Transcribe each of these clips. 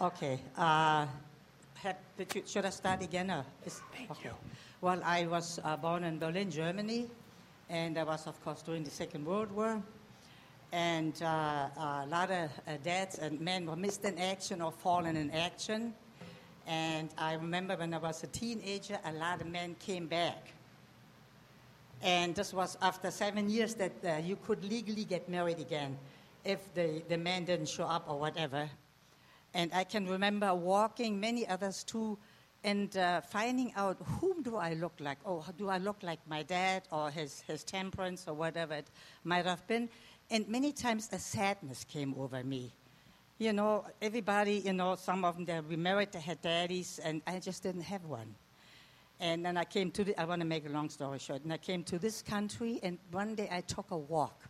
Okay. Uh, had, you, should I start again? Or is, Thank okay. you. Well, I was uh, born in Berlin, Germany, and I was, of course, during the Second World War. And uh, a lot of uh, dads and men were missed in action or fallen in action. And I remember when I was a teenager, a lot of men came back. And this was after seven years that uh, you could legally get married again if the, the man didn't show up or whatever. And I can remember walking, many others too, and uh, finding out whom do I look like? Oh, do I look like my dad or his, his temperance or whatever it might have been? And many times a sadness came over me. You know, everybody, you know, some of them, they were married, they had daddies, and I just didn't have one. And then I came to, the, I want to make a long story short, and I came to this country, and one day I took a walk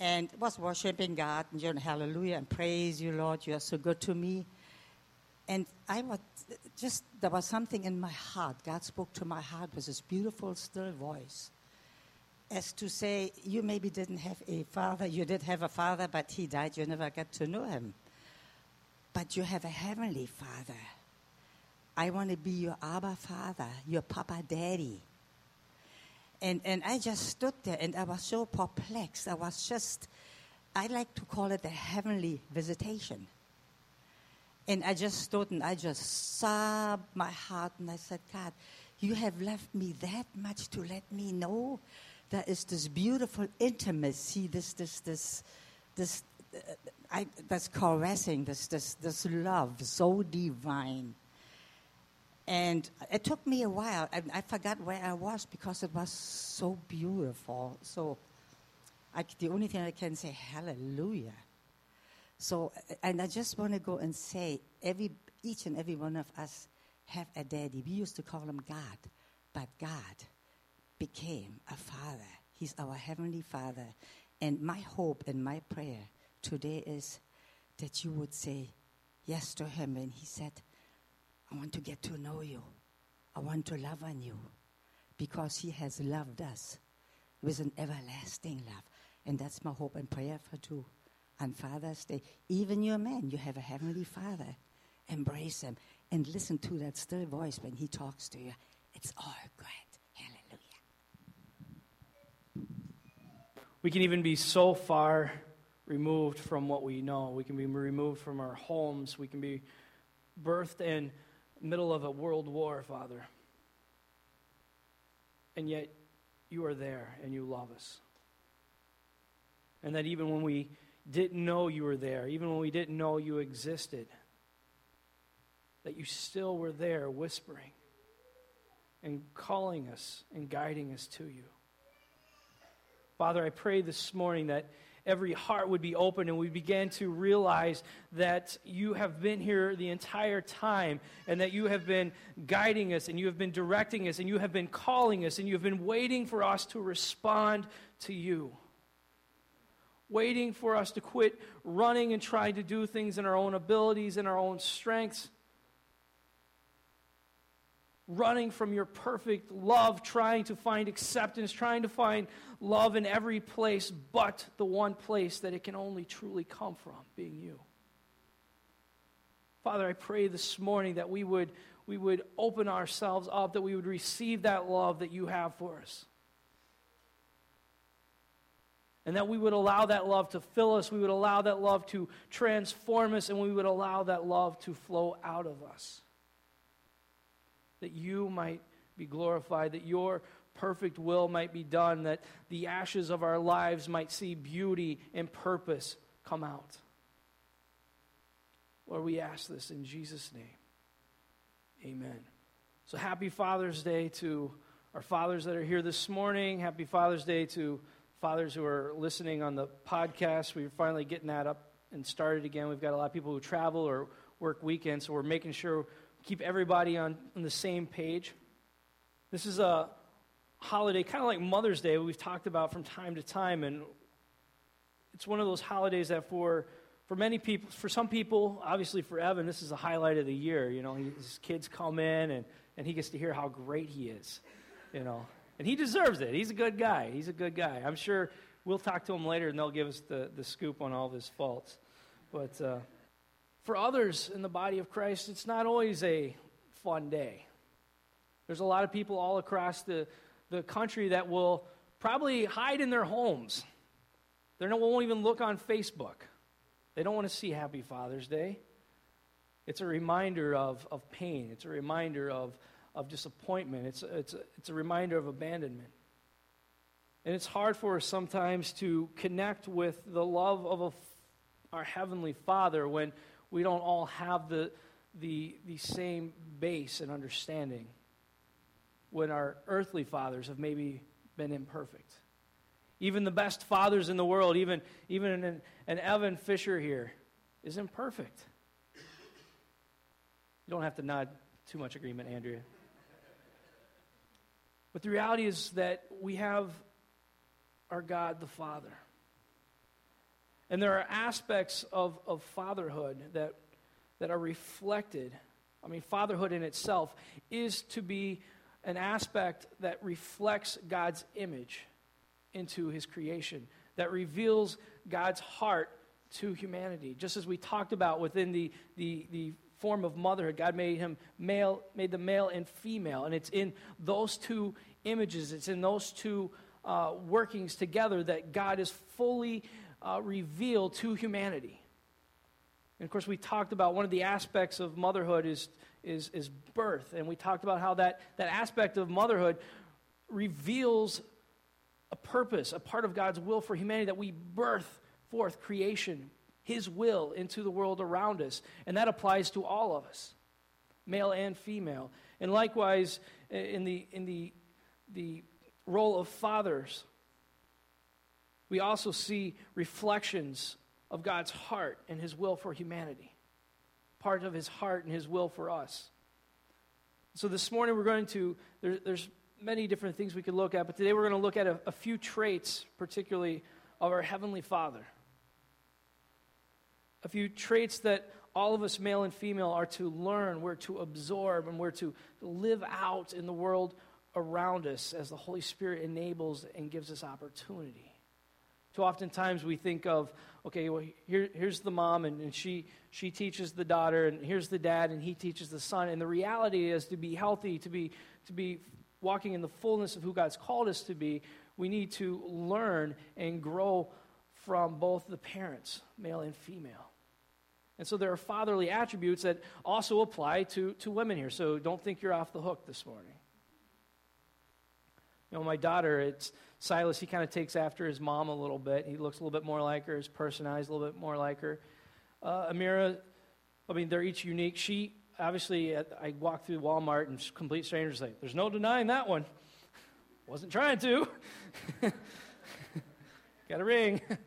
and was worshiping God and you hallelujah and praise you, Lord. You are so good to me. And I was just, there was something in my heart. God spoke to my heart with this beautiful, still voice. As to say, you maybe didn't have a father, you did have a father, but he died, you never got to know him. But you have a heavenly father. I want to be your Abba father, your Papa Daddy. And, and I just stood there and I was so perplexed. I was just, I like to call it a heavenly visitation. And I just stood and I just sobbed my heart and I said, God, you have left me that much to let me know there is this beautiful intimacy, this, this, this, this, uh, I, this caressing, this, this, this love so divine. And it took me a while. I, I forgot where I was because it was so beautiful. So I, the only thing I can say, hallelujah. So, and I just want to go and say, every, each and every one of us have a daddy. We used to call him God, but God became a father. He's our heavenly father. And my hope and my prayer today is that you would say yes to him. And he said, I want to get to know you. I want to love on you because He has loved us with an everlasting love. And that's my hope and prayer for you on Father's Day. Even your man, you have a Heavenly Father. Embrace Him and listen to that still voice when He talks to you. It's all great. Hallelujah. We can even be so far removed from what we know. We can be removed from our homes. We can be birthed in middle of a world war, Father. And yet, you are there and you love us. And that even when we didn't know you were there, even when we didn't know you existed, that you still were there whispering and calling us and guiding us to you. Father, I pray this morning that every heart would be open and we began to realize that you have been here the entire time and that you have been guiding us and you have been directing us and you have been calling us and you have been waiting for us to respond to you. Waiting for us to quit running and trying to do things in our own abilities and our own strengths running from your perfect love, trying to find acceptance, trying to find love in every place but the one place that it can only truly come from, being you. Father, I pray this morning that we would, we would open ourselves up, that we would receive that love that you have for us. And that we would allow that love to fill us, we would allow that love to transform us, and we would allow that love to flow out of us that you might be glorified, that your perfect will might be done, that the ashes of our lives might see beauty and purpose come out. Lord, we ask this in Jesus' name. Amen. So happy Father's Day to our fathers that are here this morning. Happy Father's Day to fathers who are listening on the podcast. We're finally getting that up and started again. We've got a lot of people who travel or work weekends, so we're making sure keep everybody on, on the same page. This is a holiday, kind of like Mother's Day, we've talked about from time to time, and it's one of those holidays that for for many people, for some people, obviously for Evan, this is a highlight of the year. You know, his kids come in and, and he gets to hear how great he is. You know, and he deserves it. He's a good guy. He's a good guy. I'm sure we'll talk to him later and they'll give us the, the scoop on all of his faults. But uh, For others in the body of Christ, it's not always a fun day. There's a lot of people all across the, the country that will probably hide in their homes. They won't even look on Facebook. They don't want to see Happy Father's Day. It's a reminder of, of pain, it's a reminder of, of disappointment, it's, it's, a, it's a reminder of abandonment. And it's hard for us sometimes to connect with the love of a, our Heavenly Father when we don't all have the, the, the same base and understanding. When our earthly fathers have maybe been imperfect. Even the best fathers in the world, even, even an, an Evan Fisher here, is imperfect. You don't have to nod too much agreement, Andrea. But the reality is that we have our God the Father. And there are aspects of, of fatherhood that, that are reflected. I mean, fatherhood in itself is to be an aspect that reflects God's image into his creation, that reveals God's heart to humanity. Just as we talked about within the, the, the form of motherhood, God made him male, made the male and female. And it's in those two images, it's in those two uh, workings together that God is fully uh, revealed to humanity. And of course, we talked about one of the aspects of motherhood is, is, is birth. And we talked about how that, that aspect of motherhood reveals a purpose, a part of God's will for humanity, that we birth forth creation, His will into the world around us. And that applies to all of us, male and female. And likewise, in the, in the, the role of fathers, we also see reflections of God's heart and His will for humanity, part of His heart and His will for us. So this morning we're going to, there, there's many different things we could look at, but today we're going to look at a, a few traits, particularly of our Heavenly Father. A few traits that all of us, male and female, are to learn, we're to absorb, and we're to live out in the world around us as the Holy Spirit enables and gives us opportunity. Too oftentimes we think of, okay, well, here, here's the mom, and, and she, she teaches the daughter, and here's the dad, and he teaches the son. And the reality is to be healthy, to be, to be walking in the fullness of who God's called us to be, we need to learn and grow from both the parents, male and female. And so there are fatherly attributes that also apply to, to women here. So don't think you're off the hook this morning. You know, my daughter, it's Silas, he kind of takes after his mom a little bit. He looks a little bit more like her, his personality a little bit more like her. Uh, Amira, I mean, they're each unique. She, obviously, I walk through Walmart and complete strangers say, there's no denying that one. Wasn't trying to. Got a ring.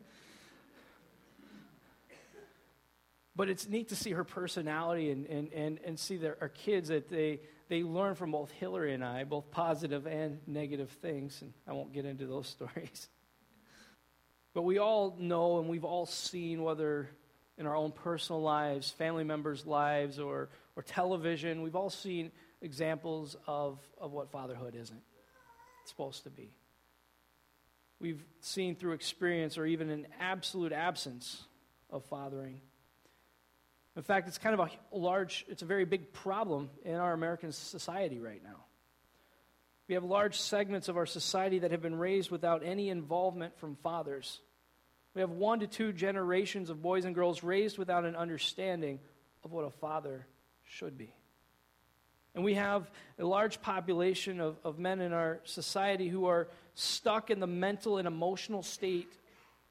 but it's neat to see her personality and, and, and, and see that our kids that they, they learn from both Hillary and I, both positive and negative things. And I won't get into those stories. But we all know and we've all seen, whether in our own personal lives, family members' lives, or, or television, we've all seen examples of, of what fatherhood isn't it's supposed to be. We've seen through experience or even an absolute absence of fathering in fact, it's kind of a large, it's a very big problem in our American society right now. We have large segments of our society that have been raised without any involvement from fathers. We have one to two generations of boys and girls raised without an understanding of what a father should be. And we have a large population of, of men in our society who are stuck in the mental and emotional state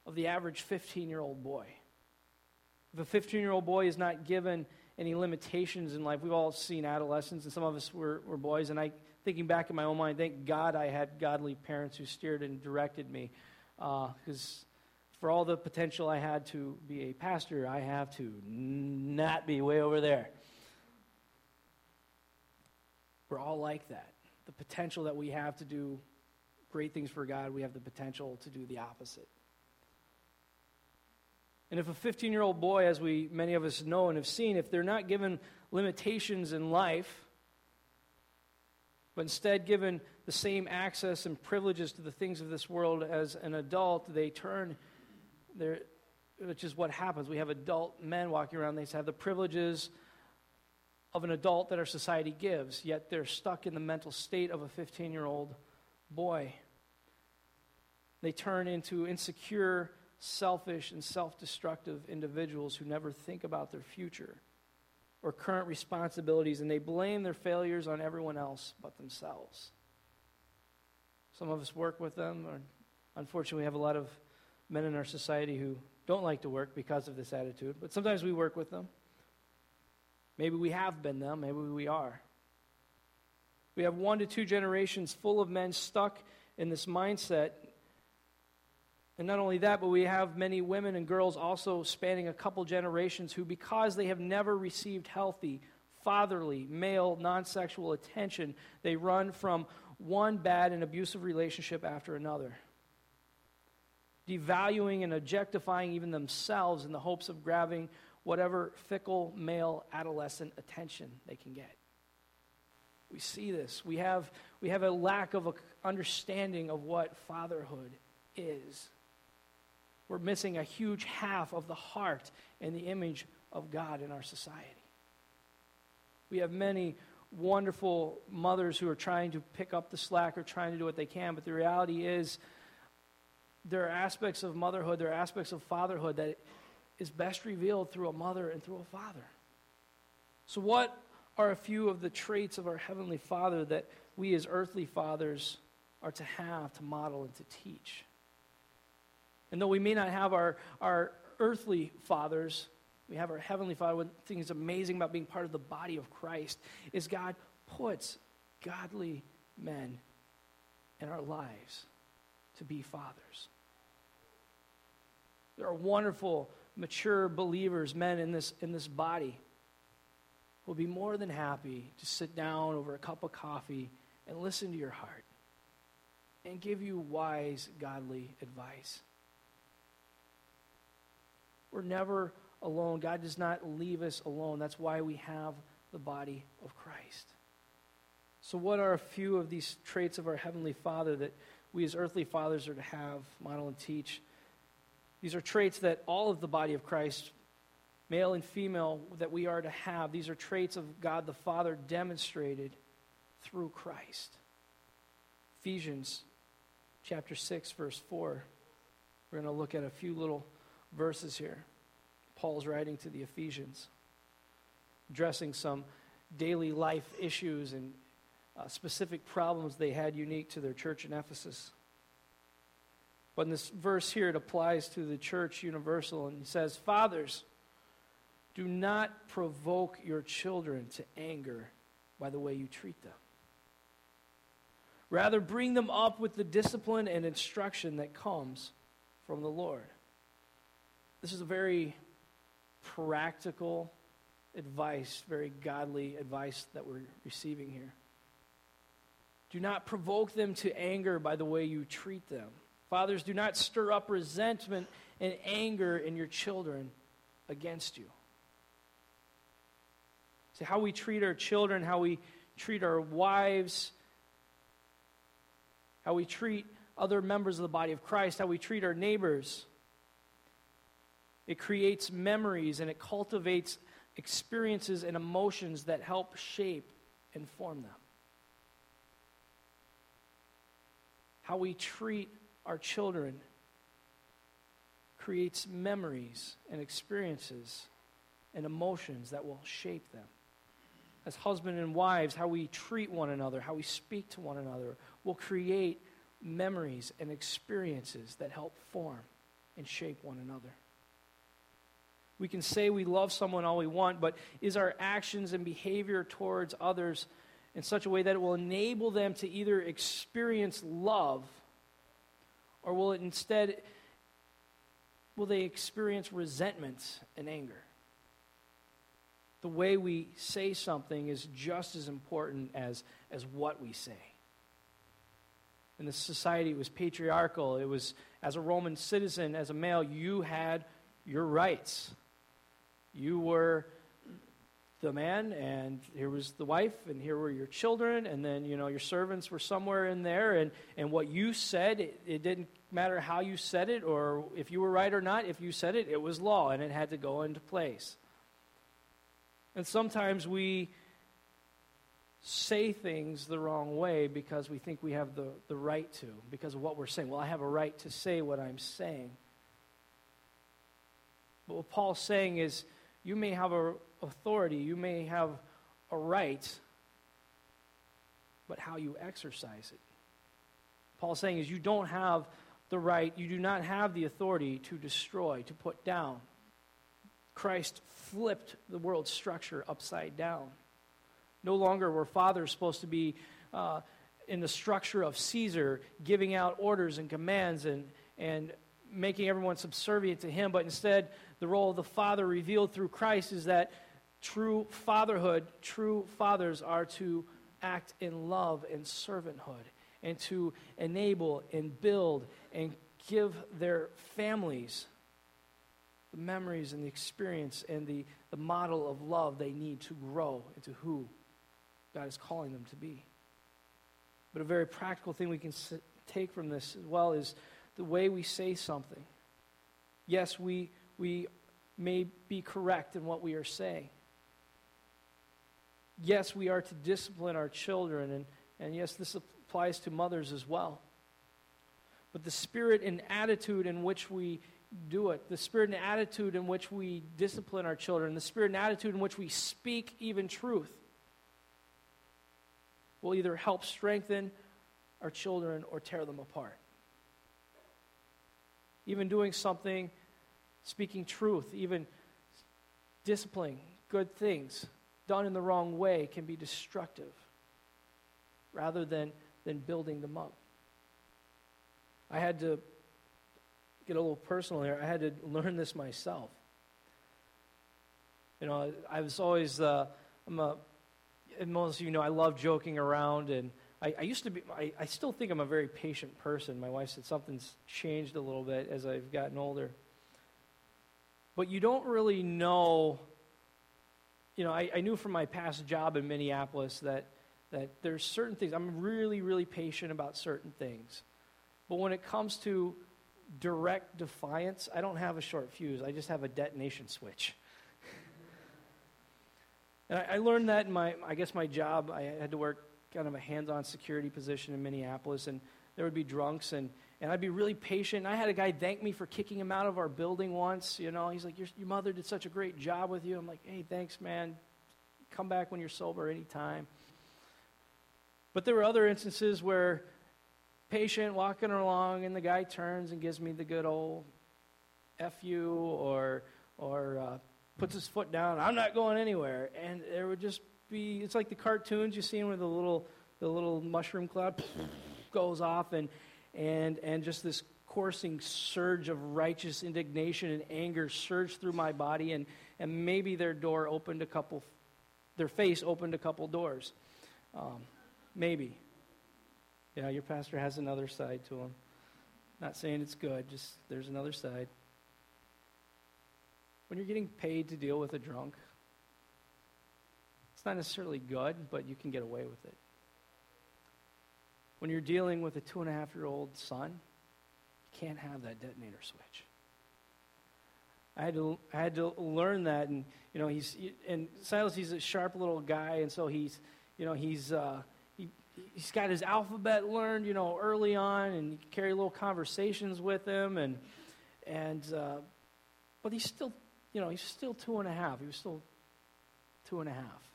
of the average 15 year old boy. If a 15 year old boy is not given any limitations in life, we've all seen adolescents, and some of us were, were boys, and I, thinking back in my own mind, thank God I had godly parents who steered and directed me. Because uh, for all the potential I had to be a pastor, I have to not be way over there. We're all like that. The potential that we have to do great things for God, we have the potential to do the opposite. And if a 15 year old boy, as we many of us know and have seen, if they're not given limitations in life, but instead given the same access and privileges to the things of this world as an adult, they turn their, which is what happens. We have adult men walking around, they have the privileges of an adult that our society gives, yet they're stuck in the mental state of a 15 year old boy. They turn into insecure, selfish, and self destructive individuals who never think about their future or current responsibilities, and they blame their failures on everyone else but themselves. Some of us work with them, or unfortunately, we have a lot of men in our society who don't like to work because of this attitude, but sometimes we work with them. Maybe we have been them, maybe we are. We have one to two generations full of men stuck in this mindset. And not only that, but we have many women and girls also spanning a couple generations who, because they have never received healthy, fatherly, male, non sexual attention, they run from one bad and abusive relationship after another devaluing and objectifying even themselves in the hopes of grabbing whatever fickle male adolescent attention they can get. We see this. We have, we have a lack of a understanding of what fatherhood is. We're missing a huge half of the heart and the image of God in our society. We have many wonderful mothers who are trying to pick up the slack or trying to do what they can, but the reality is there are aspects of motherhood, there are aspects of fatherhood that is best revealed through a mother and through a father. So, what are a few of the traits of our Heavenly Father that we as earthly fathers are to have, to model, and to teach? And though we may not have our, our earthly fathers, we have our Heavenly Father. One thing that's amazing about being part of the body of Christ is God puts godly men in our lives to be fathers. There are wonderful, mature believers, men in this, in this body, who will be more than happy to sit down over a cup of coffee and listen to your heart and give you wise, godly advice. We're never alone. God does not leave us alone. That's why we have the body of Christ. So, what are a few of these traits of our Heavenly Father that we as earthly fathers are to have, model, and teach. These are traits that all of the body of Christ, male and female, that we are to have. These are traits of God the Father demonstrated through Christ. Ephesians chapter 6, verse 4. We're going to look at a few little verses here. Paul's writing to the Ephesians, addressing some daily life issues and uh, specific problems they had unique to their church in Ephesus. But in this verse here, it applies to the church universal, and he says, Fathers, do not provoke your children to anger by the way you treat them. Rather, bring them up with the discipline and instruction that comes from the Lord. This is a very practical advice, very godly advice that we're receiving here. Do not provoke them to anger by the way you treat them. Fathers, do not stir up resentment and anger in your children against you. See, how we treat our children, how we treat our wives, how we treat other members of the body of Christ, how we treat our neighbors. It creates memories and it cultivates experiences and emotions that help shape and form them. how we treat our children creates memories and experiences and emotions that will shape them. As husband and wives, how we treat one another, how we speak to one another, will create memories and experiences that help form and shape one another. We can say we love someone all we want, but is our actions and behavior towards others in such a way that it will enable them to either experience love or will it instead will they experience resentment and anger? The way we say something is just as important as, as what we say. In the society it was patriarchal. It was as a roman citizen as a male you had your rights you were the man and here was the wife and here were your children and then you know your servants were somewhere in there and, and what you said it, it didn't matter how you said it or if you were right or not, if you said it, it was law and it had to go into place. And sometimes we say things the wrong way because we think we have the, the right to, because of what we're saying. Well, I have a right to say what I'm saying. But what Paul's saying is you may have a authority, you may have a right, but how you exercise it. Paul's saying is you don't have the right, you do not have the authority to destroy, to put down. Christ flipped the world's structure upside down. No longer were fathers supposed to be uh, in the structure of Caesar, giving out orders and commands and, and making everyone subservient to him, but instead, the role of the father revealed through Christ is that true fatherhood, true fathers are to act in love and servanthood and to enable and build and give their families the memories and the experience and the, the model of love they need to grow into who God is calling them to be. But a very practical thing we can take from this as well is the way we say something. Yes, we, we may be correct in what we are saying. Yes, we are to discipline our children, and, and yes, this applies to mothers as well. But the spirit and attitude in which we do it, the spirit and attitude in which we discipline our children, the spirit and attitude in which we speak even truth, will either help strengthen our children or tear them apart. Even doing something, speaking truth, even disciplining good things done in the wrong way can be destructive rather than, than building them up. I had to get a little personal here. I had to learn this myself. You know, I was always, uh, I'm a most of you know I love joking around, and I, I used to be. I, I still think I'm a very patient person. My wife said something's changed a little bit as I've gotten older. But you don't really know. You know, I, I knew from my past job in Minneapolis that that there's certain things I'm really, really patient about certain things, but when it comes to direct defiance, I don't have a short fuse. I just have a detonation switch. And I, I learned that in my, I guess, my job. I had to work kind of a hands-on security position in Minneapolis, and there would be drunks, and, and I'd be really patient. I had a guy thank me for kicking him out of our building once. You know, he's like, your, your mother did such a great job with you. I'm like, hey, thanks, man. Come back when you're sober anytime. But there were other instances where patient walking along, and the guy turns and gives me the good old F you or, or uh, puts his foot down. I'm not going anywhere. And there would just be, it's like the cartoons you see where the little, the little mushroom cloud goes off and, and, and just this coursing surge of righteous indignation and anger surged through my body. And, and maybe their door opened a couple, their face opened a couple doors. Um, maybe. Yeah, your pastor has another side to him. Not saying it's good, just there's another side. When you're getting paid to deal with a drunk, it's not necessarily good, but you can get away with it. When you're dealing with a two and a half year old son, you can't have that detonator switch. I had to, I had to learn that, and you know, he's and Silas. He's a sharp little guy, and so he's, you know, he's uh, he, he's got his alphabet learned, you know, early on, and you can carry little conversations with him, and and uh, but he's still you know, he's still two and a half. He was still two and a half.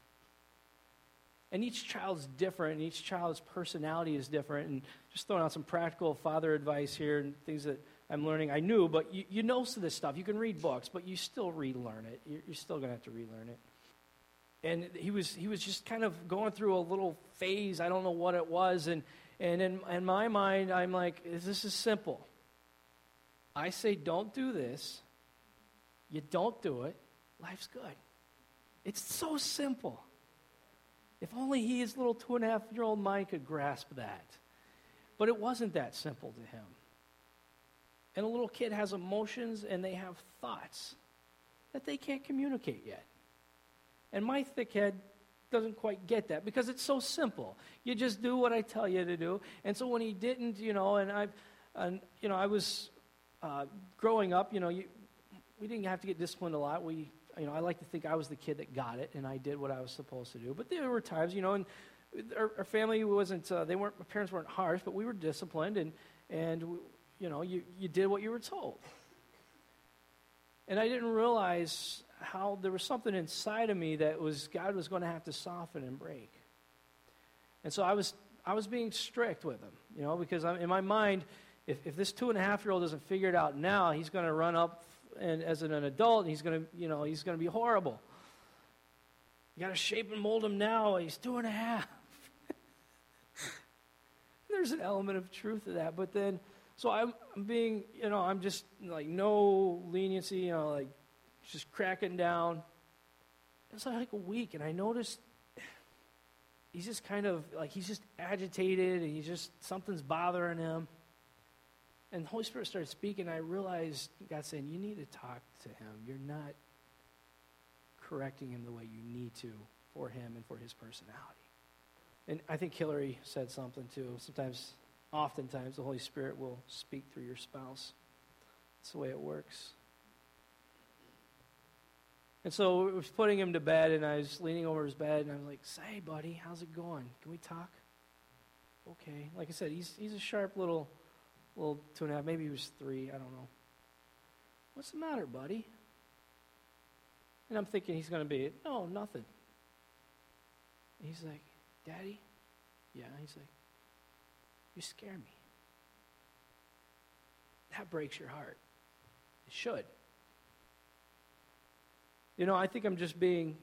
And each child's different, and each child's personality is different. And just throwing out some practical father advice here and things that I'm learning. I knew, but you, you know some of this stuff. You can read books, but you still relearn it. You're, you're still going to have to relearn it. And he was, he was just kind of going through a little phase. I don't know what it was. And, and in, in my mind, I'm like, this is simple. I say, don't do this you don't do it, life's good. It's so simple. If only he, his little two and a half year old mind could grasp that. But it wasn't that simple to him. And a little kid has emotions and they have thoughts that they can't communicate yet. And my thick head doesn't quite get that because it's so simple. You just do what I tell you to do. And so when he didn't, you know, and I've, and you know, I was uh, growing up. You know, you, we didn't have to get disciplined a lot. We, you know, I like to think I was the kid that got it, and I did what I was supposed to do. But there were times, you know, and our, our family wasn't. Uh, they weren't. My parents weren't harsh, but we were disciplined, and and you know, you you did what you were told. And I didn't realize how there was something inside of me that was God was going to have to soften and break. And so I was I was being strict with him, you know, because I'm, in my mind, if, if this two and a half year old doesn't figure it out now, he's going to run up and as an, adult, he's going to, you know, he's going to be horrible. You got to shape and mold him now. He's two and a half. There's an element of truth to that, but then, so I'm, I'm being, you know, I'm just like no leniency, you know, like just cracking down. It's like a week, and I noticed he's just kind of like he's just agitated, and he's just something's bothering him. And the Holy Spirit started speaking. I realized God saying, You need to talk to him. You're not correcting him the way you need to for him and for his personality. And I think Hillary said something too. Sometimes, oftentimes, the Holy Spirit will speak through your spouse. That's the way it works. And so I was putting him to bed, and I was leaning over his bed, and I was like, Say, buddy, how's it going? Can we talk? Okay. Like I said, he's, he's a sharp little little two and a half, maybe he was three, I don't know. What's the matter, buddy? And I'm thinking he's going to be, no, nothing. And he's like, Daddy? Yeah. He's like, you scare me. That breaks your heart. It should. You know, I think I'm just being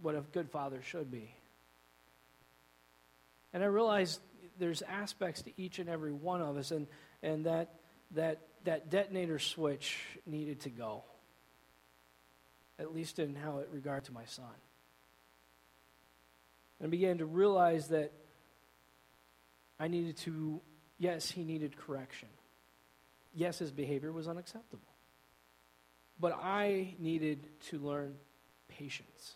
what a good father should be. And I realized there's aspects to each and every one of us, and, and that, that, that detonator switch needed to go, at least in how it regard to my son. And I began to realize that I needed to, yes, he needed correction. Yes, his behavior was unacceptable. But I needed to learn patience.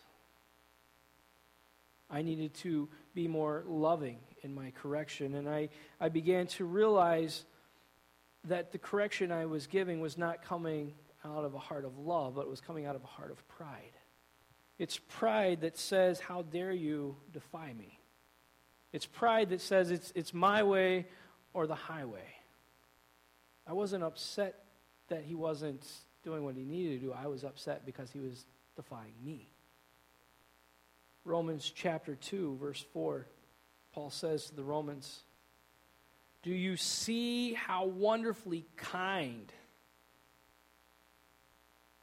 I needed to be more loving in my correction. And I, I began to realize that the correction I was giving was not coming out of a heart of love, but it was coming out of a heart of pride. It's pride that says, How dare you defy me? It's pride that says, It's, it's my way or the highway. I wasn't upset that he wasn't doing what he needed to do. I was upset because he was defying me. Romans chapter 2, verse 4 Paul says to the Romans, Do you see how wonderfully kind,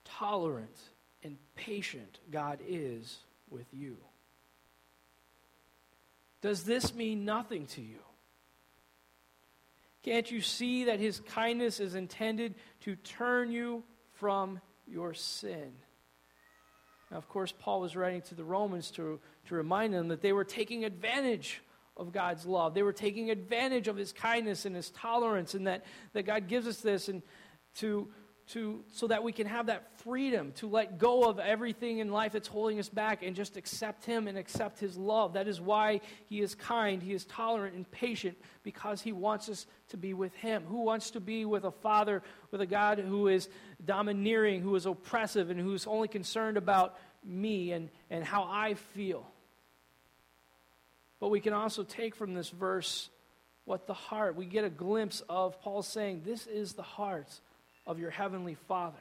tolerant, and patient God is with you? Does this mean nothing to you? Can't you see that his kindness is intended to turn you from your sin? Now, of course, Paul was writing to the Romans to, to remind them that they were taking advantage of God's love. They were taking advantage of his kindness and his tolerance, and that, that God gives us this and to, to, so that we can have that freedom to let go of everything in life that's holding us back and just accept him and accept his love. That is why he is kind, he is tolerant and patient, because he wants us to be with him. Who wants to be with a father, with a God who is domineering, who is oppressive, and who's only concerned about me and, and how I feel? But we can also take from this verse what the heart, we get a glimpse of Paul saying, This is the heart of your heavenly Father.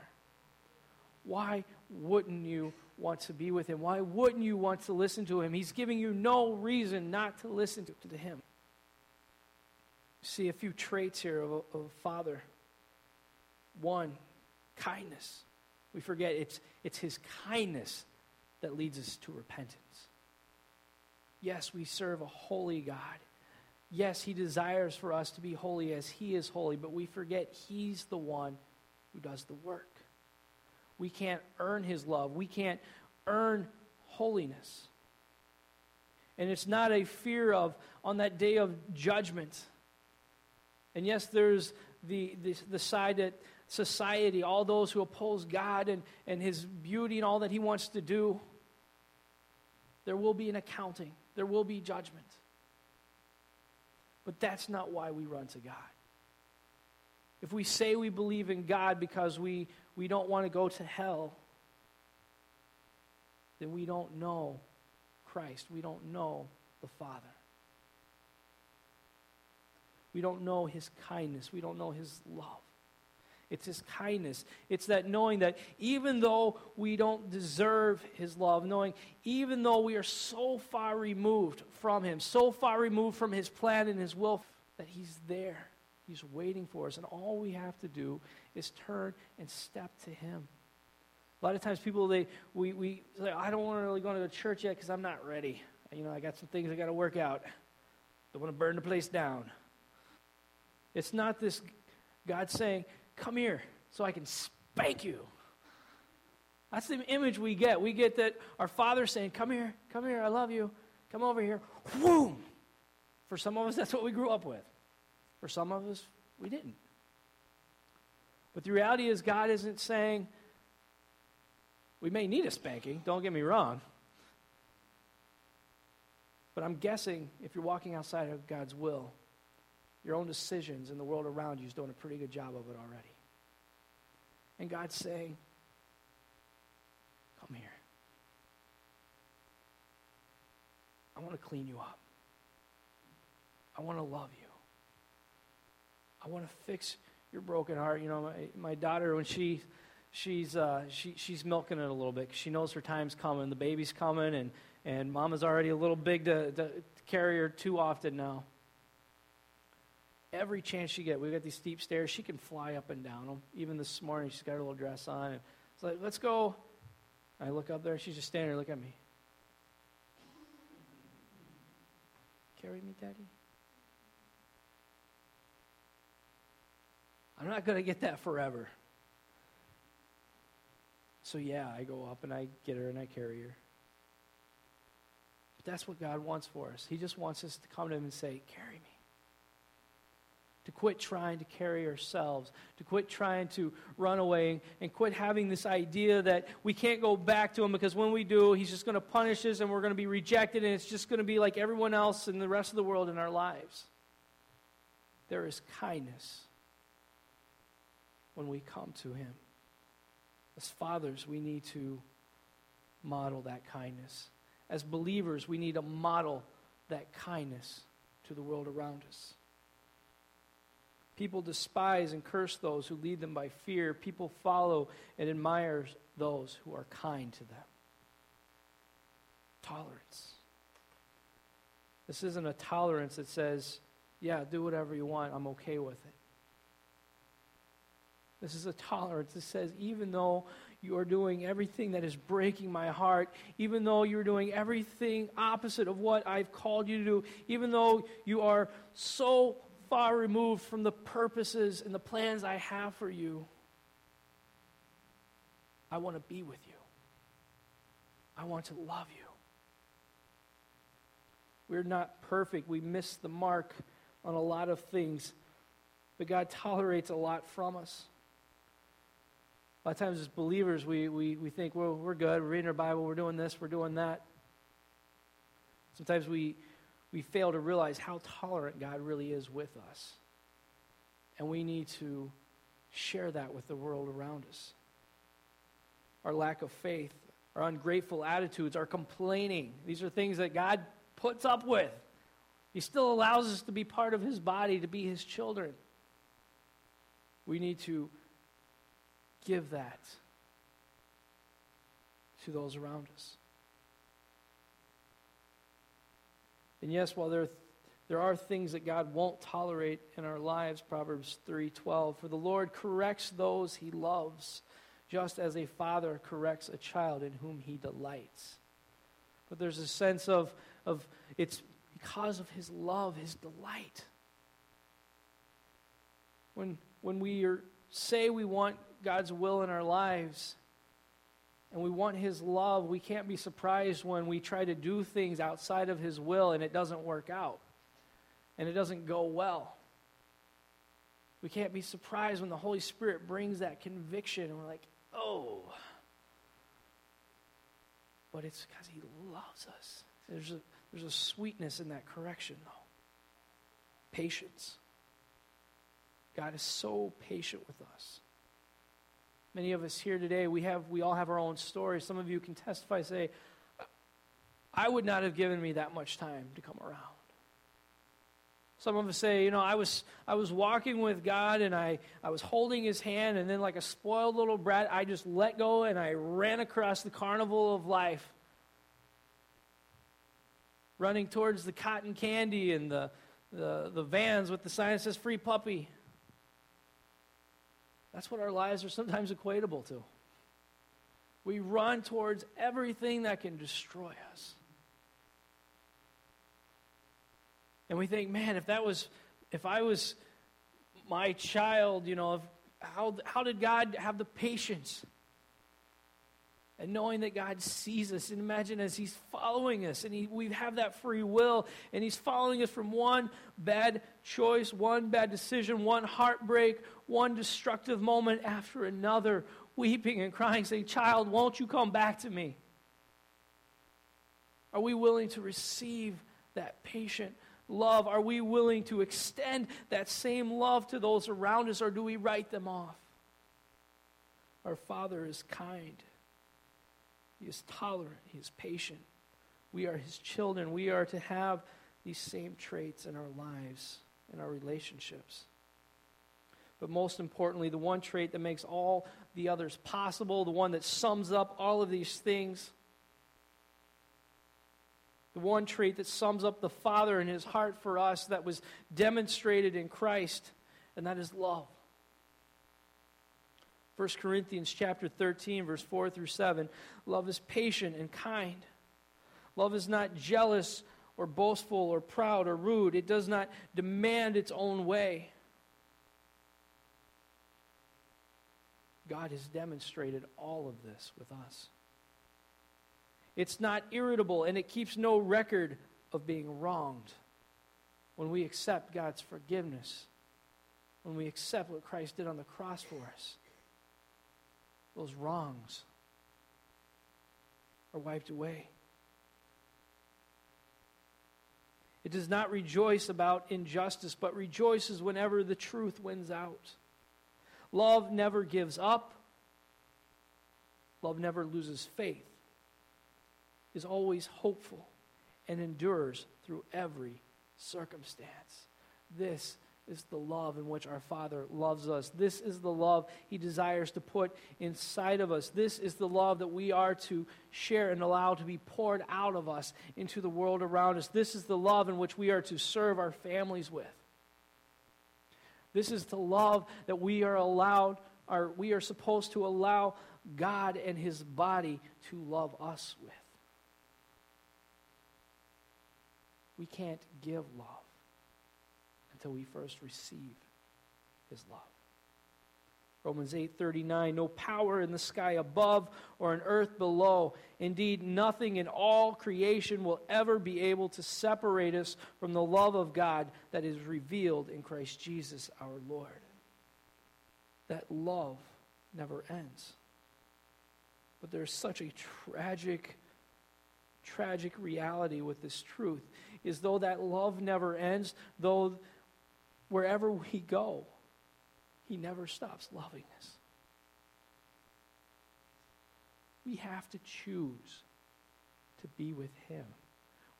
Why wouldn't you want to be with him? Why wouldn't you want to listen to him? He's giving you no reason not to listen to, him. See a few traits here of a, of a father. One, kindness. We forget it's, it's his kindness that leads us to repentance. Yes, we serve a holy God. Yes, He desires for us to be holy as He is holy, but we forget He's the one who does the work. We can't earn His love, we can't earn holiness. And it's not a fear of on that day of judgment. And yes, there's the, the, the side that society, all those who oppose God and, and His beauty and all that He wants to do, there will be an accounting there will be judgment. But that's not why we run to God. If we say we believe in God because we, we don't want to go to hell, then we don't know Christ. We don't know the Father. We don't know his kindness. We don't know his love. It's his kindness. It's that knowing that even though we don't deserve his love, knowing even though we are so far removed from him, so far removed from his plan and his will, that he's there. He's waiting for us. And all we have to do is turn and step to him. A lot of times people, they, we, we say, I don't want to really go to church yet because I'm not ready. You know, I got some things I got to work out. Don't want to burn the place down. It's not this God saying, Come here so I can spank you. That's the image we get. We get that our Father saying, Come here, come here, I love you. Come over here. Whoom! For some of us, that's what we grew up with. For some of us, we didn't. But the reality is, God isn't saying, we may need a spanking, don't get me wrong. But I'm guessing if you're walking outside of God's will, your own decisions and the world around you is doing a pretty good job of it already. And God's saying, Come here. I want to clean you up. I want to love you. I want to fix your broken heart. You know, my, my daughter, when she she's uh, she, she's milking it a little bit. She knows her time's coming. The baby's coming, and and mama's already a little big to, to carry her too often now every chance she get. We've got these steep stairs. She can fly up and down them. Even this morning, she's got her little dress on. It's like, let's go. I look up there. She's just standing there. Look at me. Carry me, Daddy. I'm not going to get that forever. So, yeah, I go up and I get her and I carry her. But that's what God wants for us. He just wants us to come to Him and say, Carry me to quit trying to carry ourselves, to quit trying to run away, and quit having this idea that we can't go back to Him because when we do, He's just going to punish us and we're going to be rejected, and it's just going to be like everyone else in the rest of the world in our lives. There is kindness when we come to Him. As fathers, we need to model that kindness. As believers, we need to model that kindness to the world around us. People despise and curse those who lead them by fear. People follow and admire those who are kind to them. Tolerance. This isn't a tolerance that says, yeah, do whatever you want, I'm okay with it. This is a tolerance that says, even though you are doing everything that is breaking my heart, even though you're doing everything opposite of what I've called you to do, even though you are so far removed from the purposes and the plans I have for you. I want to be with you. I want to love you. We're not perfect. We miss the mark on a lot of things, but God tolerates a lot from us. A lot of times, as believers, we, we, we think, well, we're good. We're reading our Bible. We're doing this. We're doing that. Sometimes we, we fail to realize how tolerant God really is with us. And we need to share that with the world around us. Our lack of faith, our ungrateful attitudes, our complaining, these are things that God puts up with. He still allows us to be part of His body, to be His children. We need to give that to those around us. And yes, while there, there are things that God won't tolerate in our lives, Proverbs 3:12, for the Lord corrects those he loves, just as a father corrects a child in whom he delights. But there's a sense of, of it's because of his love, his delight. When, when we are, say we want God's will in our lives, and we want His love, we can't be surprised when we try to do things outside of His will and it doesn't work out and it doesn't go well. We can't be surprised when the Holy Spirit brings that conviction and we're like, oh. But it's because He loves us. There's a, there's a sweetness in that correction, though. patience. God is so patient with us. Many of us here today, we have we all have our own stories. Some of you can testify, say, I would not have given me that much time to come around. Some of us say, you know, I was I was walking with God and I, I was holding his hand and then like a spoiled little brat, I just let go and I ran across the carnival of life. Running towards the cotton candy and the the, the vans with the sign that says free puppy. That's what our lives are sometimes equatable to. We run towards everything that can destroy us. And we think, man, if that was, if I was my child, you know, how, how did God have the patience? And knowing that God sees us, and imagine as He's following us, and he, we have that free will, and He's following us from one bad choice, one bad decision, one heartbreak, one destructive moment after another, weeping and crying, saying, Child, won't you come back to me? Are we willing to receive that patient love? Are we willing to extend that same love to those around us, or do we write them off? Our Father is kind, He is tolerant, He is patient. We are His children. We are to have these same traits in our lives, in our relationships. But most importantly, the one trait that makes all the others possible, the one that sums up all of these things, the one trait that sums up the Father and his heart for us that was demonstrated in Christ, and that is love. 1 Corinthians chapter 13 verse 4 through 7 love is patient and kind. Love is not jealous or boastful or proud or rude. It does not demand its own way. God has demonstrated all of this with us. It's not irritable, and it keeps no record of being wronged. When we accept God's forgiveness, when we accept what Christ did on the cross for us, those wrongs are wiped away. It does not rejoice about injustice, but rejoices whenever the truth wins out. Love never gives up. Love never loses faith is always hopeful and endures through every circumstance. This is the love in which our Father loves us. This is the love He desires to put inside of us. This is the love that we are to share and allow to be poured out of us into the world around us. This is the love in which we are to serve our families with. This is the love that we are allowed, or we are supposed to allow God and His body to love us with. We can't give love until we first receive his love. Romans 8:39 no power in the sky above or in earth below. Indeed nothing in all creation will ever be able to separate us from the love of God that is revealed in Christ Jesus our Lord. That love never ends. But there's such a tragic tragic reality with this truth is though that love never ends, though wherever we go, He never stops loving us. We have to choose to be with Him.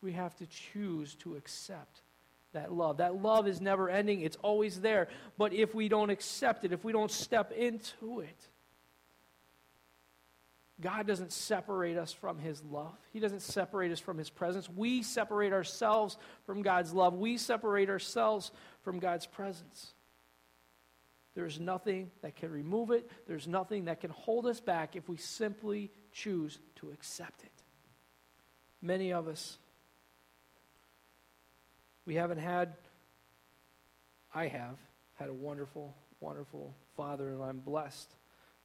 We have to choose to accept that love. That love is never ending, it's always there. But if we don't accept it, if we don't step into it, God doesn't separate us from His love. He doesn't separate us from His presence. We separate ourselves from God's love. We separate ourselves from God's presence. There's nothing that can remove it, there's nothing that can hold us back if we simply choose to accept it. Many of us, we haven't had, I have had a wonderful, wonderful father, and I'm blessed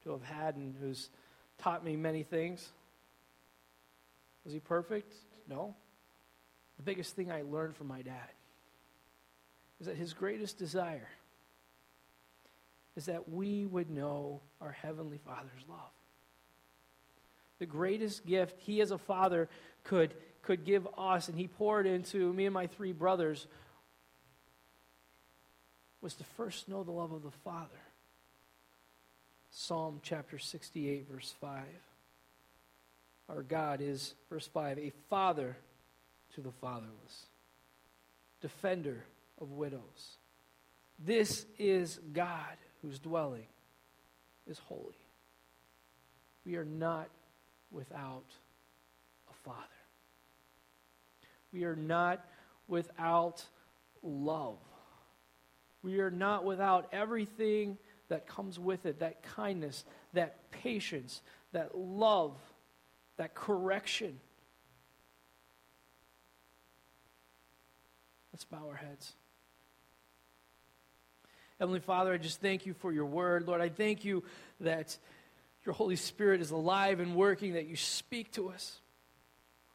to have had and who's taught me many things. Was he perfect? No. The biggest thing I learned from my dad is that his greatest desire is that we would know our Heavenly Father's love. The greatest gift he, as a father, could, could give us, and he poured into me and my three brothers, was to first know the love of the Father. Psalm chapter 68, verse 5. Our God is, verse 5, a father to the fatherless, defender of widows. This is God whose dwelling is holy. We are not without a father. We are not without love. We are not without everything that comes with it that kindness, that patience, that love, that correction. Let's bow our heads. Heavenly Father, I just thank you for your word. Lord, I thank you that your Holy Spirit is alive and working, that you speak to us.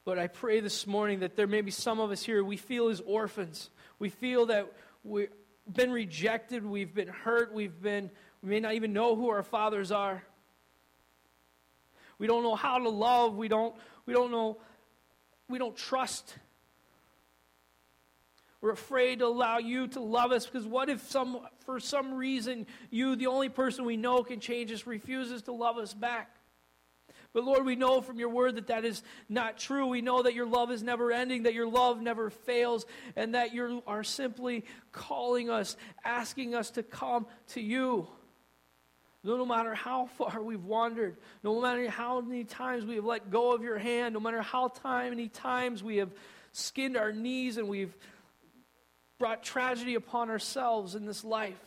Lord, I pray this morning that there may be some of us here we feel as orphans. We feel that we've been rejected, we've been hurt, we've been, we may not even know who our fathers are. We don't know how to love, we don't, we don't know, we don't trust we're afraid to allow you to love us because what if some, for some reason, you, the only person we know can change us, refuses to love us back? But Lord, we know from your word that that is not true. We know that your love is never ending, that your love never fails, and that you are simply calling us, asking us to come to you. No matter how far we've wandered, no matter how many times we have let go of your hand, no matter how many times we have skinned our knees and we've brought tragedy upon ourselves in this life.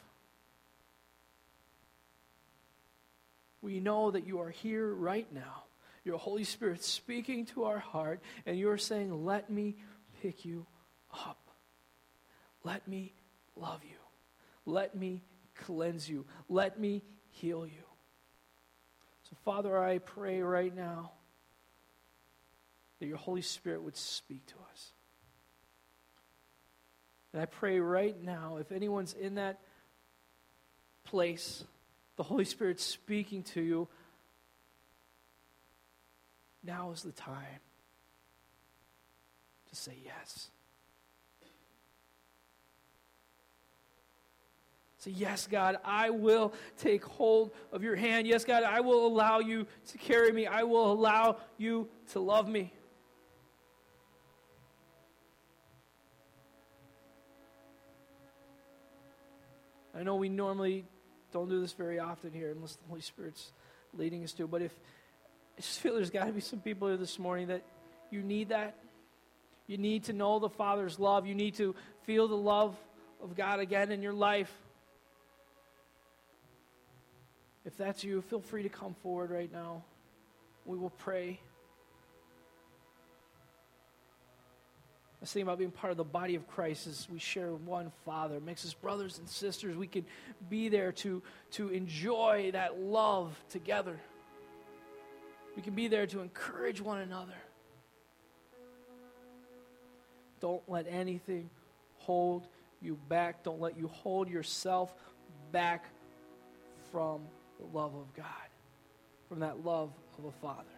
We know that you are here right now. Your Holy Spirit speaking to our heart, and you're saying, Let me pick you up. Let me love you. Let me cleanse you. Let me heal you. So, Father, I pray right now that your Holy Spirit would speak to us. And I pray right now, if anyone's in that place, the Holy Spirit speaking to you, now is the time to say yes. Say, Yes, God, I will take hold of your hand. Yes, God, I will allow you to carry me. I will allow you to love me. I know we normally don't do this very often here unless the Holy Spirit's leading us to, but if I just feel there's got to be some people here this morning that you need that. You need to know the Father's love. You need to feel the love of God again in your life. If that's you, feel free to come forward right now. We will pray. Thing about being part of the body of Christ is we share one Father, makes us brothers and sisters. We can be there to, to enjoy that love together. We can be there to encourage one another. Don't let anything hold you back. Don't let you hold yourself back from the love of God, from that love of a Father.